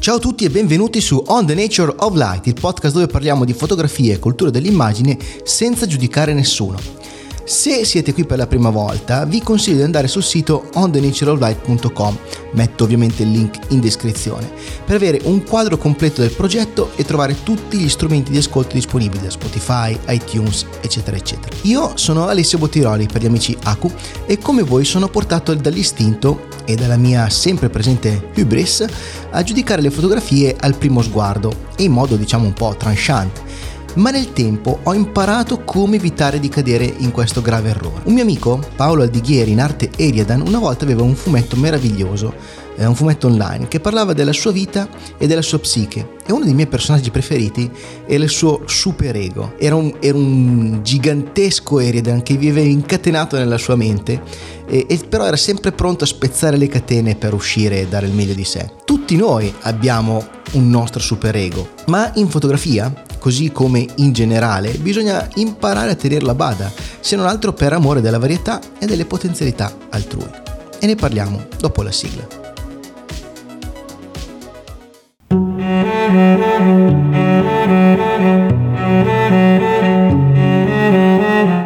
Ciao a tutti e benvenuti su On the Nature of Light, il podcast dove parliamo di fotografia e cultura dell'immagine senza giudicare nessuno. Se siete qui per la prima volta, vi consiglio di andare sul sito onthenatureoflight.com, metto ovviamente il link in descrizione, per avere un quadro completo del progetto e trovare tutti gli strumenti di ascolto disponibili da Spotify, iTunes, eccetera, eccetera. Io sono Alessio Bottiroli per gli amici Aku e come voi sono portato dall'istinto e dalla mia sempre presente hubris a giudicare le fotografie al primo sguardo e in modo diciamo un po' tranchant ma nel tempo ho imparato come evitare di cadere in questo grave errore. Un mio amico, Paolo Aldighieri, in arte Eriadan, una volta aveva un fumetto meraviglioso, eh, un fumetto online, che parlava della sua vita e della sua psiche. E uno dei miei personaggi preferiti era il suo superego. Era un, era un gigantesco Eriadan che viveva incatenato nella sua mente, e, e però era sempre pronto a spezzare le catene per uscire e dare il meglio di sé. Tutti noi abbiamo un nostro superego, ma in fotografia così come in generale, bisogna imparare a tenerla a bada, se non altro per amore della varietà e delle potenzialità altrui. E ne parliamo dopo la sigla.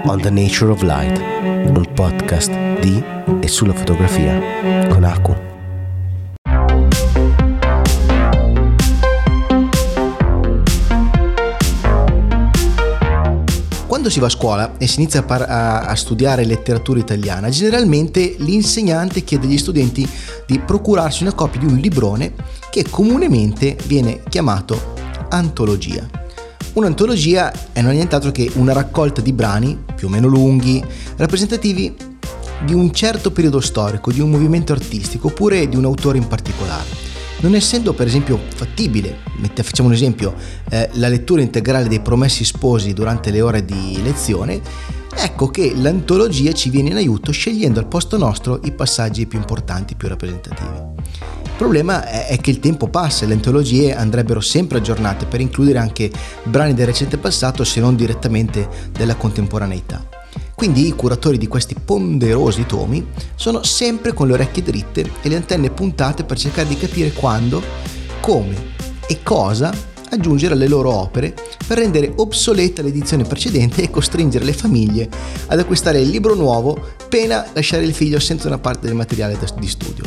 On the Nature of Light, un podcast di e sulla fotografia con Aku. Quando si va a scuola e si inizia a, par- a, studiare letteratura italiana, generalmente l'insegnante chiede agli studenti di procurarsi una copia di un librone che comunemente viene chiamato antologia. Un'antologia è non è nient'altro che una raccolta di brani più o meno lunghi, rappresentativi di un certo periodo storico, di un movimento artistico oppure di un autore in particolare non essendo per esempio fattibile, facciamo un esempio, eh, la lettura integrale dei promessi sposi durante le ore di lezione, ecco che l'antologia ci viene in aiuto scegliendo al posto nostro i passaggi più importanti, più rappresentativi. Il problema è che il tempo passa e le antologie andrebbero sempre aggiornate per includere anche brani del recente passato se non direttamente della contemporaneità. Quindi i curatori di questi ponderosi tomi sono sempre con le orecchie dritte e le antenne puntate per cercare di capire quando, come e cosa aggiungere alle loro opere per rendere obsoleta l'edizione precedente e costringere le famiglie ad acquistare il libro nuovo pena lasciare il figlio senza una parte del materiale di studio.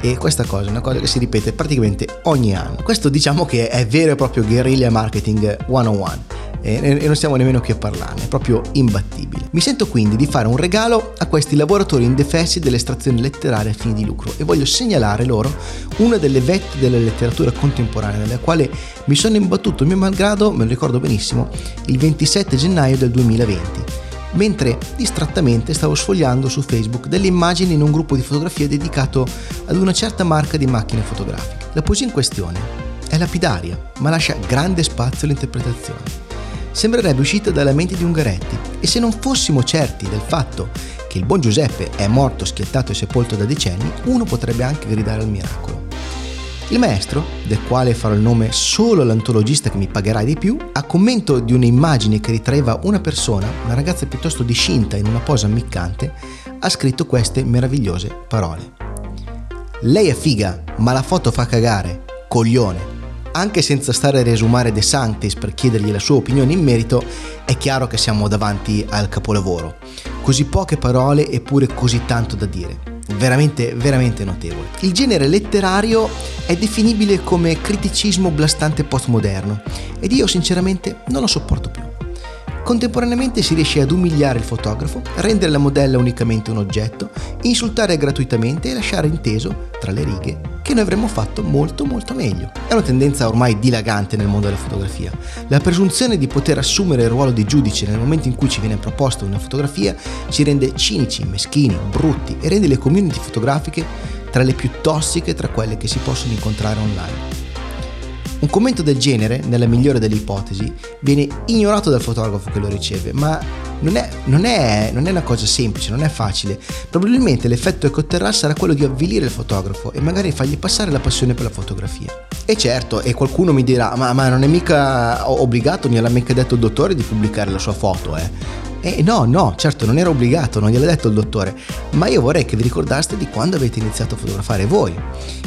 E questa cosa è una cosa che si ripete praticamente ogni anno. Questo diciamo che è vero e proprio guerriglia marketing 101 e, non stiamo nemmeno qui a parlarne, è proprio imbattibile. Mi sento quindi di fare un regalo a questi lavoratori indefessi dell'estrazione letteraria a fini di lucro e voglio segnalare loro una delle vette della letteratura contemporanea nella quale mi sono imbattuto mio malgrado, me lo ricordo benissimo, il 27 gennaio del 2020 mentre distrattamente stavo sfogliando su Facebook delle immagini in un gruppo di fotografie dedicato ad una certa marca di macchine fotografiche. La poesia in questione è lapidaria, ma lascia grande spazio all'interpretazione sembrerebbe uscita dalla mente di Ungaretti e se non fossimo certi del fatto che il buon Giuseppe è morto, schiattato e sepolto da decenni, uno potrebbe anche gridare al miracolo. Il maestro, del quale farò il nome solo all'antologista che mi pagherà di più, a commento di un'immagine che ritraeva una persona, una ragazza piuttosto discinta in una posa ammiccante, ha scritto queste meravigliose parole. Lei è figa, ma la foto fa cagare, coglione anche senza stare a riesumare De Sanctis per chiedergli la sua opinione in merito, è chiaro che siamo davanti al capolavoro. Così poche parole eppure così tanto da dire. Veramente, veramente notevole. Il genere letterario è definibile come criticismo blastante postmoderno ed io sinceramente non lo sopporto più. Contemporaneamente si riesce ad umiliare il fotografo, rendere la modella unicamente un oggetto, insultare gratuitamente e lasciare inteso, tra le righe, che noi avremmo fatto molto molto meglio. È una tendenza ormai dilagante nel mondo della fotografia. La presunzione di poter assumere il ruolo di giudice nel momento in cui ci viene proposta una fotografia ci rende cinici, meschini, brutti e rende le community fotografiche tra le più tossiche tra quelle che si possono incontrare online. Un commento del genere, nella migliore delle ipotesi, viene ignorato dal fotografo che lo riceve, ma non è, non, è, non è, una cosa semplice, non è facile. Probabilmente l'effetto che otterrà sarà quello di avvilire il fotografo e magari fargli passare la passione per la fotografia. E certo, e qualcuno mi dirà, ma, ma non è mica obbligato, non gliel'ha mica detto il dottore di pubblicare la sua foto, eh. Eh no, no, certo non era obbligato, non gliel'ha detto il dottore, ma io vorrei che vi ricordaste di quando avete iniziato a fotografare voi.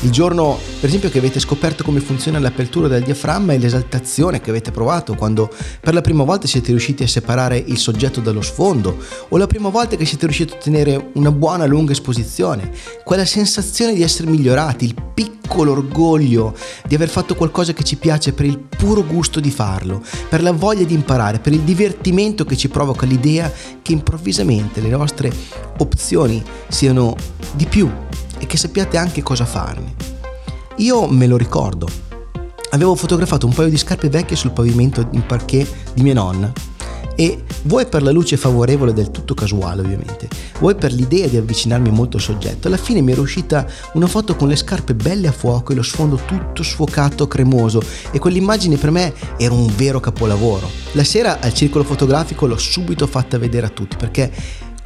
Il giorno, per esempio, che avete scoperto come funziona l'apertura del diaframma e l'esaltazione che avete provato quando per la prima volta siete riusciti a separare il soggetto dallo sfondo, o la prima volta che siete riusciti a ottenere una buona lunga esposizione, quella sensazione di essere migliorati, il piccolo orgoglio di aver fatto qualcosa che ci piace per il puro gusto di farlo, per la voglia di imparare, per il divertimento che ci provoca l'idea che improvvisamente le vostre opzioni siano di più e che sappiate anche cosa farne. Io me lo ricordo. Avevo fotografato un paio di scarpe vecchie sul pavimento in parquet di mia nonna e vuoi per la luce favorevole del tutto casuale ovviamente, vuoi per l'idea di avvicinarmi molto al soggetto, alla fine mi era uscita una foto con le scarpe belle a fuoco e lo sfondo tutto sfocato, cremoso. E quell'immagine per me era un vero capolavoro. La sera al circolo fotografico l'ho subito fatta vedere a tutti perché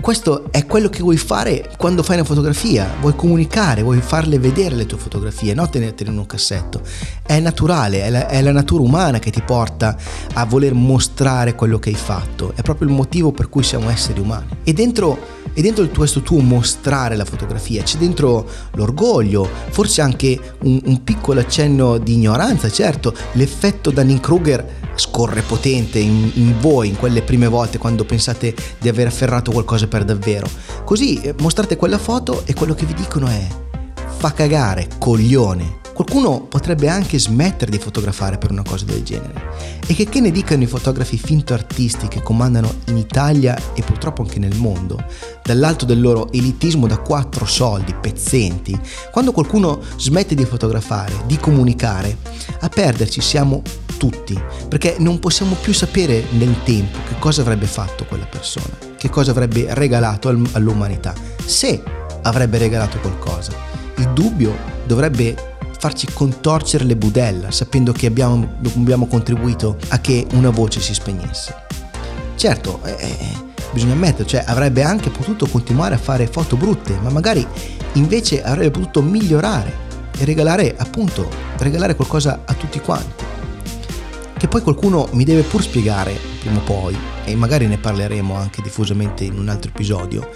questo è quello che vuoi fare quando fai una fotografia, vuoi comunicare, vuoi farle vedere le tue fotografie, non tenertele in un cassetto. È naturale, è la, è la, natura umana che ti porta a voler mostrare quello che hai fatto, è proprio il motivo per cui siamo esseri umani. E dentro, e dentro questo tuo mostrare la fotografia c'è dentro l'orgoglio, forse anche un, un piccolo accenno di ignoranza, certo, l'effetto Dunning-Kruger scorre potente in, in, voi in quelle prime volte quando pensate di aver afferrato qualcosa per davvero. Così eh, mostrate quella foto e quello che vi dicono è fa cagare, coglione. Qualcuno potrebbe anche smettere di fotografare per una cosa del genere. E che, che ne dicano i fotografi finto artisti che comandano in Italia e purtroppo anche nel mondo, dall'alto del loro elitismo da quattro soldi, pezzenti, quando qualcuno smette di fotografare, di comunicare, a perderci siamo tutti, perché non possiamo più sapere nel tempo che cosa avrebbe fatto quella persona, che cosa avrebbe regalato all'umanità, se avrebbe regalato qualcosa. Il dubbio dovrebbe farci contorcere le budella sapendo che abbiamo, abbiamo contribuito a che una voce si spegnesse. Certo, eh, eh, bisogna ammettere, cioè avrebbe anche potuto continuare a fare foto brutte, ma magari invece avrebbe potuto migliorare e regalare appunto, regalare qualcosa a tutti quanti che poi qualcuno mi deve pur spiegare prima o poi, e magari ne parleremo anche diffusamente in un altro episodio,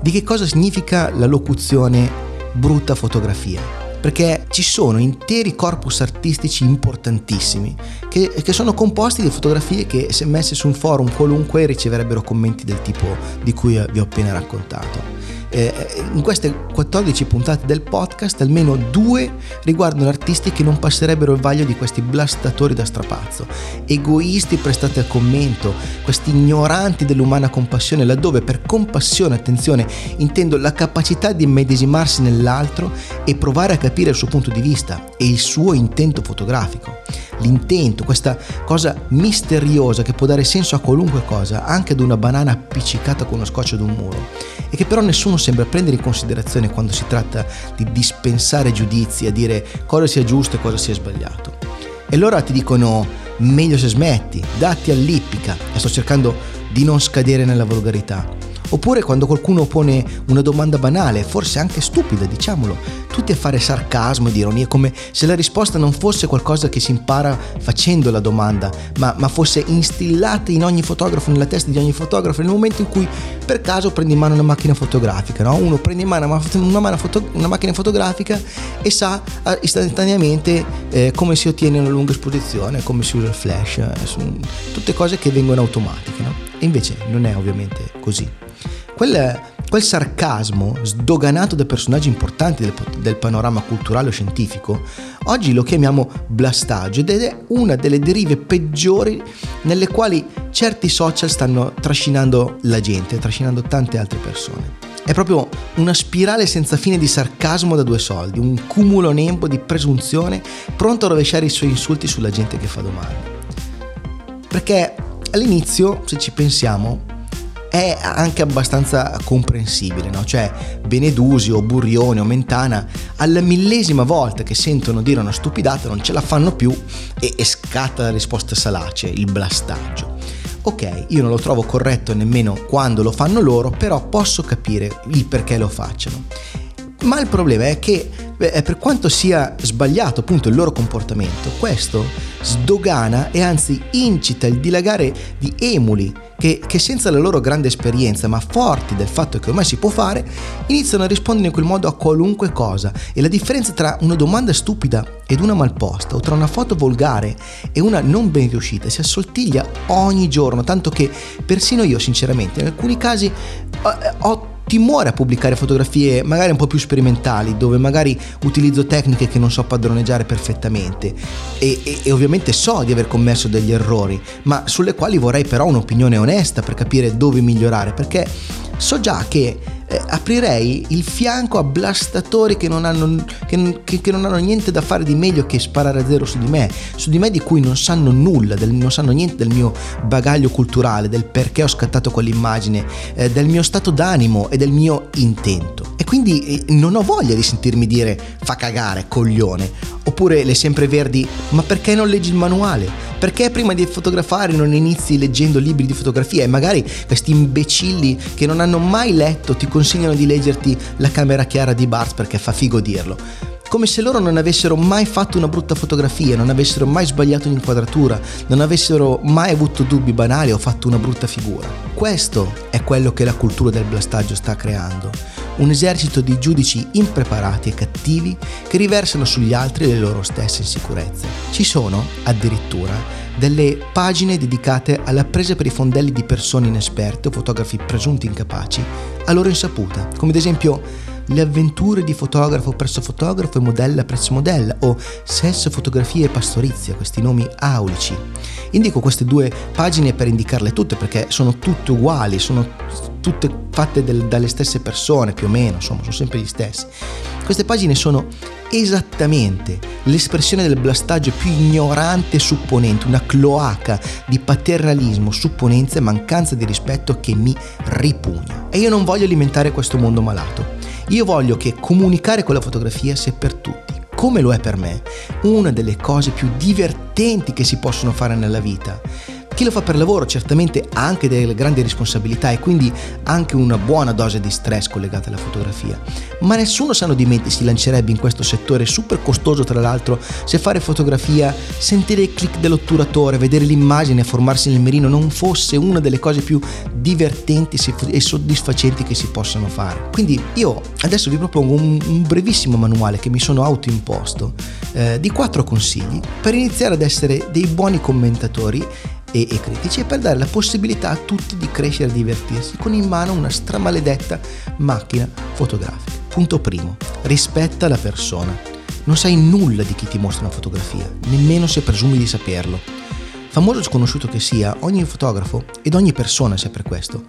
di che cosa significa la locuzione brutta fotografia. Perché ci sono interi corpus artistici importantissimi che, che sono composti di fotografie che se messe su un forum qualunque riceverebbero commenti del tipo di cui vi ho appena raccontato eh, in queste 14 puntate del podcast almeno due riguardano artisti che non passerebbero il vaglio di questi blastatori da strapazzo, egoisti prestati al commento, questi ignoranti dell'umana compassione, laddove per compassione, attenzione, intendo la capacità di immedesimarsi nell'altro e provare a capire il suo punto di vista e il suo intento fotografico. L'intento, questa cosa misteriosa che può dare senso a qualunque cosa, anche ad una banana appiccicata con lo scotch ad un muro, e che però nessuno sembra prendere in considerazione quando si tratta di dispensare giudizi, a dire cosa sia giusto e cosa sia sbagliato. E allora ti dicono meglio se smetti, datti all'ippica, e sto cercando di non scadere nella volgarità Oppure quando qualcuno pone una domanda banale, forse anche stupida, diciamolo, tutti a fare sarcasmo ed ironia, come se la risposta non fosse qualcosa che si impara facendo la domanda, ma, ma fosse instillata in ogni fotografo, nella testa di ogni fotografo, nel momento in cui per caso prendi in mano una macchina fotografica. No? Uno prende in mano una, una, foto, una macchina fotografica e sa uh, istantaneamente eh, come si ottiene una lunga esposizione, come si usa il flash, eh, tutte cose che vengono automatiche. No? E invece non è ovviamente così quel, quel sarcasmo sdoganato da personaggi importanti del, del, panorama culturale o scientifico, oggi lo chiamiamo blastaggio ed è una delle derive peggiori nelle quali certi social stanno trascinando la gente, trascinando tante altre persone. È proprio una spirale senza fine di sarcasmo da due soldi, un cumulo nembo di presunzione pronto a rovesciare i suoi insulti sulla gente che fa domande. Perché all'inizio, se ci pensiamo, è anche abbastanza comprensibile, no? Cioè Benedusi o Burrione o Mentana alla millesima volta che sentono dire una stupidata non ce la fanno più e, e scatta la risposta salace, il blastaggio. Ok, io non lo trovo corretto nemmeno quando lo fanno loro, però posso capire il perché lo facciano. Ma il problema è che beh, per quanto sia sbagliato appunto il loro comportamento, questo sdogana e anzi incita il dilagare di emuli che, che, senza la loro grande esperienza, ma forti del fatto che ormai si può fare, iniziano a rispondere in quel modo a qualunque cosa. E la differenza tra una domanda stupida ed una malposta, o tra una foto volgare e una non ben riuscita, si assottiglia ogni giorno, tanto che persino io, sinceramente, in alcuni casi eh, ho timore a pubblicare fotografie magari un po' più sperimentali, dove magari utilizzo tecniche che non so padroneggiare perfettamente. E, e, e, ovviamente so di aver commesso degli errori, ma sulle quali vorrei però un'opinione onesta per capire dove migliorare, perché so già che eh, aprirei il fianco a blastatori che non, hanno, che, che, che non, hanno, niente da fare di meglio che sparare a zero su di me, su di me di cui non sanno nulla, del, non sanno niente del mio bagaglio culturale, del perché ho scattato quell'immagine, eh, del mio stato d'animo e del mio intento. E quindi eh, non ho voglia di sentirmi dire fa cagare, coglione. Oppure le sempreverdi, ma perché non leggi il manuale? Perché prima di fotografare non inizi leggendo libri di fotografia e magari questi imbecilli che non hanno mai letto ti consigliano di leggerti La camera chiara di Barthes perché fa figo dirlo? Come se loro non avessero mai fatto una brutta fotografia, non avessero mai sbagliato un'inquadratura, non avessero mai avuto dubbi banali o fatto una brutta figura. Questo è quello che la cultura del blastaggio sta creando. Un esercito di giudici impreparati e cattivi che riversano sugli altri le loro stesse insicurezze. Ci sono, addirittura, delle pagine dedicate alla presa per i fondelli di persone inesperte o fotografi presunti incapaci a loro insaputa, come ad esempio le avventure di fotografo presso fotografo e modella presso modella o sesso, fotografia e pastorizia, questi nomi aulici. Indico queste due pagine per indicarle tutte perché sono tutte uguali, sono tutte fatte del, dalle stesse persone più o meno, insomma sono sempre gli stessi. Queste pagine sono esattamente l'espressione del blastaggio più ignorante e supponente, una cloaca di paternalismo, supponenza e mancanza di rispetto che mi ripugna. E io non voglio alimentare questo mondo malato. Io voglio che comunicare con la fotografia sia per tutti, come lo è per me, una delle cose più divertenti che si possono fare nella vita chi lo fa per lavoro certamente ha anche delle grandi responsabilità e quindi anche una buona dose di stress collegata alla fotografia, ma nessuno sano di mente si lancerebbe in questo settore super costoso tra l'altro se fare fotografia, sentire il click dell'otturatore, vedere l'immagine formarsi nel mirino non fosse una delle cose più divertenti e soddisfacenti che si possano fare. Quindi io adesso vi propongo un, un brevissimo manuale che mi sono autoimposto eh, di quattro consigli per iniziare ad essere dei buoni commentatori e, e critici e per dare la possibilità a tutti di crescere e divertirsi con in mano una stramaledetta macchina fotografica. Punto primo, rispetta la persona. Non sai nulla di chi ti mostra una fotografia, nemmeno se presumi di saperlo. Famoso o sconosciuto che sia, ogni fotografo ed ogni persona per questo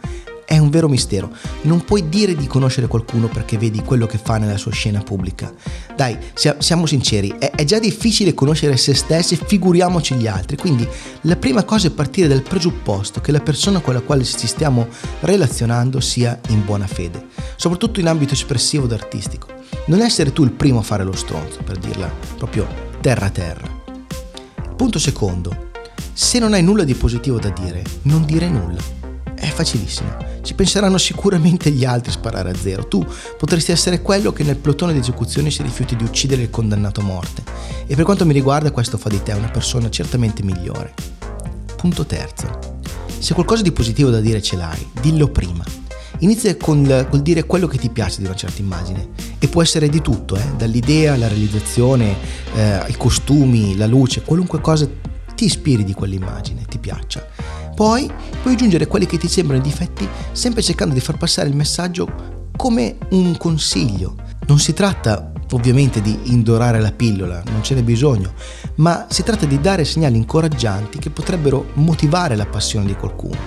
è un vero mistero. Non puoi dire di conoscere qualcuno perché vedi quello che fa nella sua scena pubblica. Dai, siamo sinceri, è, già difficile conoscere se stessi, figuriamoci gli altri. Quindi la prima cosa è partire dal presupposto che la persona con la quale ci stiamo relazionando sia in buona fede, soprattutto in ambito espressivo ed artistico. Non essere tu il primo a fare lo stronzo, per dirla proprio terra terra. Punto secondo. Se non hai nulla di positivo da dire, non dire nulla. È facilissimo. Ci penseranno sicuramente gli altri a sparare a zero. Tu potresti essere quello che nel plotone di esecuzione si rifiuti di uccidere il condannato a morte. E per quanto mi riguarda questo fa di te una persona certamente migliore. Punto terzo. Se qualcosa di positivo da dire ce l'hai, dillo prima. Inizia con, col dire quello che ti piace di una certa immagine e può essere di tutto, eh? dall'idea alla realizzazione, eh, i costumi, la luce, qualunque cosa ti ispiri di quell'immagine, ti piaccia. Poi puoi aggiungere quelli che ti sembrano i difetti, sempre cercando di far passare il messaggio come un consiglio. Non si tratta ovviamente di indorare la pillola, non ce n'è bisogno, ma si tratta di dare segnali incoraggianti che potrebbero motivare la passione di qualcuno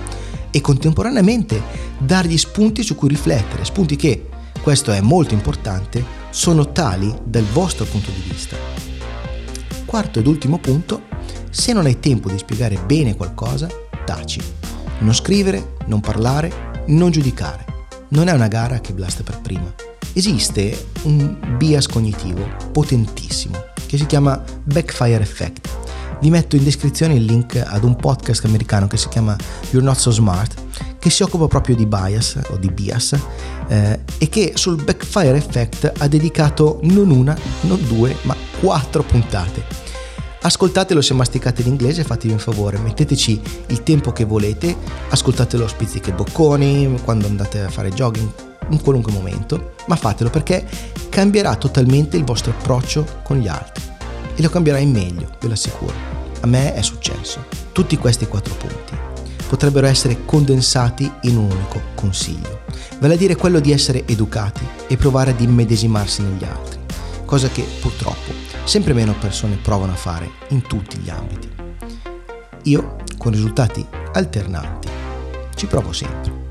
e contemporaneamente dargli spunti su cui riflettere, spunti che, questo è molto importante, sono tali dal vostro punto di vista. Quarto ed ultimo punto, se non hai tempo di spiegare bene qualcosa, taci. Non scrivere, non parlare, non giudicare. Non è una gara che blasta per prima. Esiste un bias cognitivo potentissimo che si chiama Backfire Effect. Vi metto in descrizione il link ad un podcast americano che si chiama You're Not So Smart che si occupa proprio di bias o di bias eh, e che sul backfire effect ha dedicato non una, non due, ma quattro puntate. Ascoltatelo se masticate l'inglese, fatevi un favore, metteteci il tempo che volete, ascoltatelo spizziche bocconi, quando andate a fare jogging, in qualunque momento, ma fatelo perché cambierà totalmente il vostro approccio con gli altri e lo cambierà in meglio, ve lo assicuro. A me è successo. Tutti questi quattro punti potrebbero essere condensati in un unico consiglio, vale a dire quello di essere educati e provare ad immedesimarsi negli altri, cosa che purtroppo sempre meno persone provano a fare in tutti gli ambiti. Io, con risultati alternanti, ci provo sempre.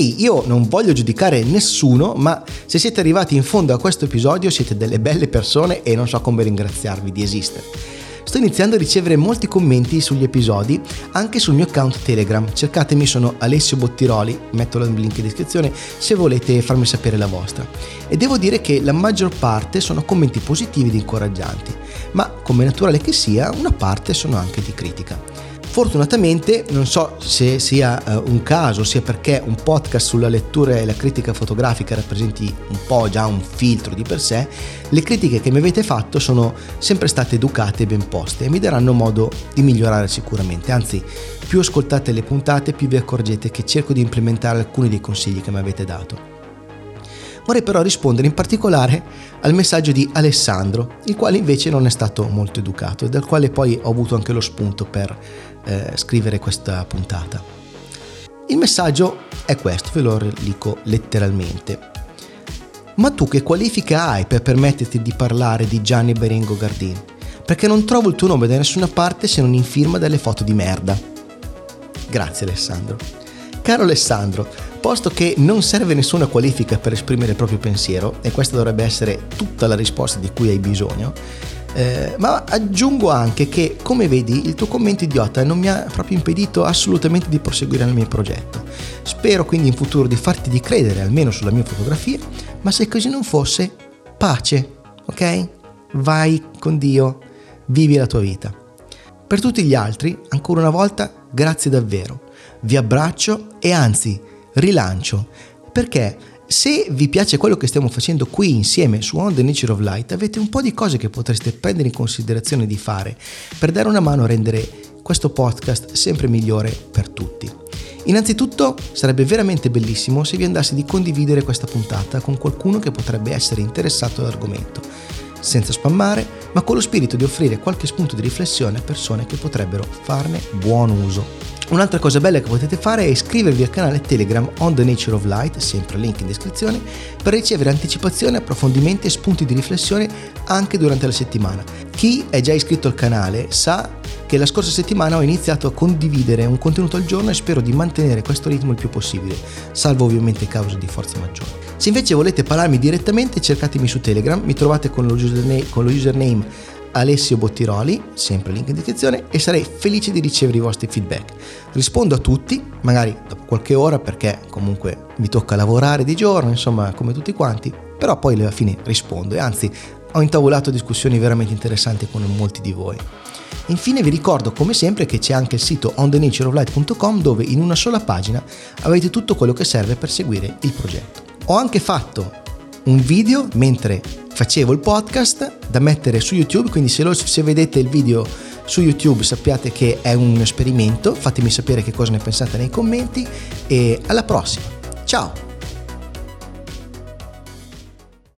Ehi, io non voglio giudicare nessuno, ma se siete arrivati in fondo a questo episodio siete delle belle persone e non so come ringraziarvi di esistere. Sto iniziando a ricevere molti commenti sugli episodi anche sul mio account Telegram. Cercatemi, sono Alessio Bottiroli, metto il link in descrizione se volete farmi sapere la vostra. E devo dire che la maggior parte sono commenti positivi ed incoraggianti, ma come naturale che sia, una parte sono anche di critica. Fortunatamente, non so se sia uh, un caso, sia perché un podcast sulla lettura e la critica fotografica rappresenti un po' già un filtro di per sé, le critiche che mi avete fatto sono sempre state educate e ben poste e mi daranno modo di migliorare sicuramente. Anzi, più ascoltate le puntate, più vi accorgete che cerco di implementare alcuni dei consigli che mi avete dato. Vorrei però rispondere in particolare al messaggio di Alessandro, il quale invece non è stato molto educato e dal quale poi ho avuto anche lo spunto per eh, scrivere questa puntata. Il messaggio è questo, ve lo dico letteralmente. Ma tu che qualifica hai per permetterti di parlare di Gianni Berengo Gardini? Perché non trovo il tuo nome da nessuna parte se non in firma delle foto di merda. Grazie Alessandro. Caro Alessandro, posto che non serve nessuna qualifica per esprimere il proprio pensiero, e questa dovrebbe essere tutta la risposta di cui hai bisogno, eh, ma aggiungo anche che, come vedi, il tuo commento idiota non mi ha proprio impedito assolutamente di proseguire nel mio progetto. Spero quindi in futuro di farti di credere almeno sulla mia fotografia, ma se così non fosse, pace, ok? Vai con Dio, vivi la tua vita. Per tutti gli altri, ancora una volta, grazie davvero. Vi abbraccio e anzi, rilancio, perché se vi piace quello che stiamo facendo qui insieme su On the Nature of Light, avete un po' di cose che potreste prendere in considerazione di fare per dare una mano a rendere questo podcast sempre migliore per tutti. Innanzitutto sarebbe veramente bellissimo se vi andasse di condividere questa puntata con qualcuno che potrebbe essere interessato all'argomento, senza spammare, ma con lo spirito di offrire qualche spunto di riflessione a persone che potrebbero farne buon uso. Un'altra cosa bella che potete fare è iscrivervi al canale Telegram On The Nature of Light, sempre link in descrizione, per ricevere anticipazioni, approfondimenti e spunti di riflessione anche durante la settimana. Chi è già iscritto al canale sa che la scorsa settimana ho iniziato a condividere un contenuto al giorno e spero di mantenere questo ritmo il più possibile, salvo ovviamente cause di forza maggiore. Se invece volete parlarmi direttamente cercatemi su Telegram, mi trovate con lo username, con lo username Alessio Bottiroli, sempre link in descrizione, e sarei felice di ricevere i vostri feedback. Rispondo a tutti, magari dopo qualche ora perché comunque mi tocca lavorare di giorno, insomma come tutti quanti, però poi alla fine rispondo e anzi ho intavolato discussioni veramente interessanti con molti di voi. Infine vi ricordo come sempre che c'è anche il sito onthenatureoflight.com dove in una sola pagina avete tutto quello che serve per seguire il progetto. Ho anche fatto un video mentre facevo il podcast da mettere su YouTube, quindi se, lo, se vedete il video su YouTube sappiate che è un esperimento, fatemi sapere che cosa ne pensate nei commenti e alla prossima. Ciao!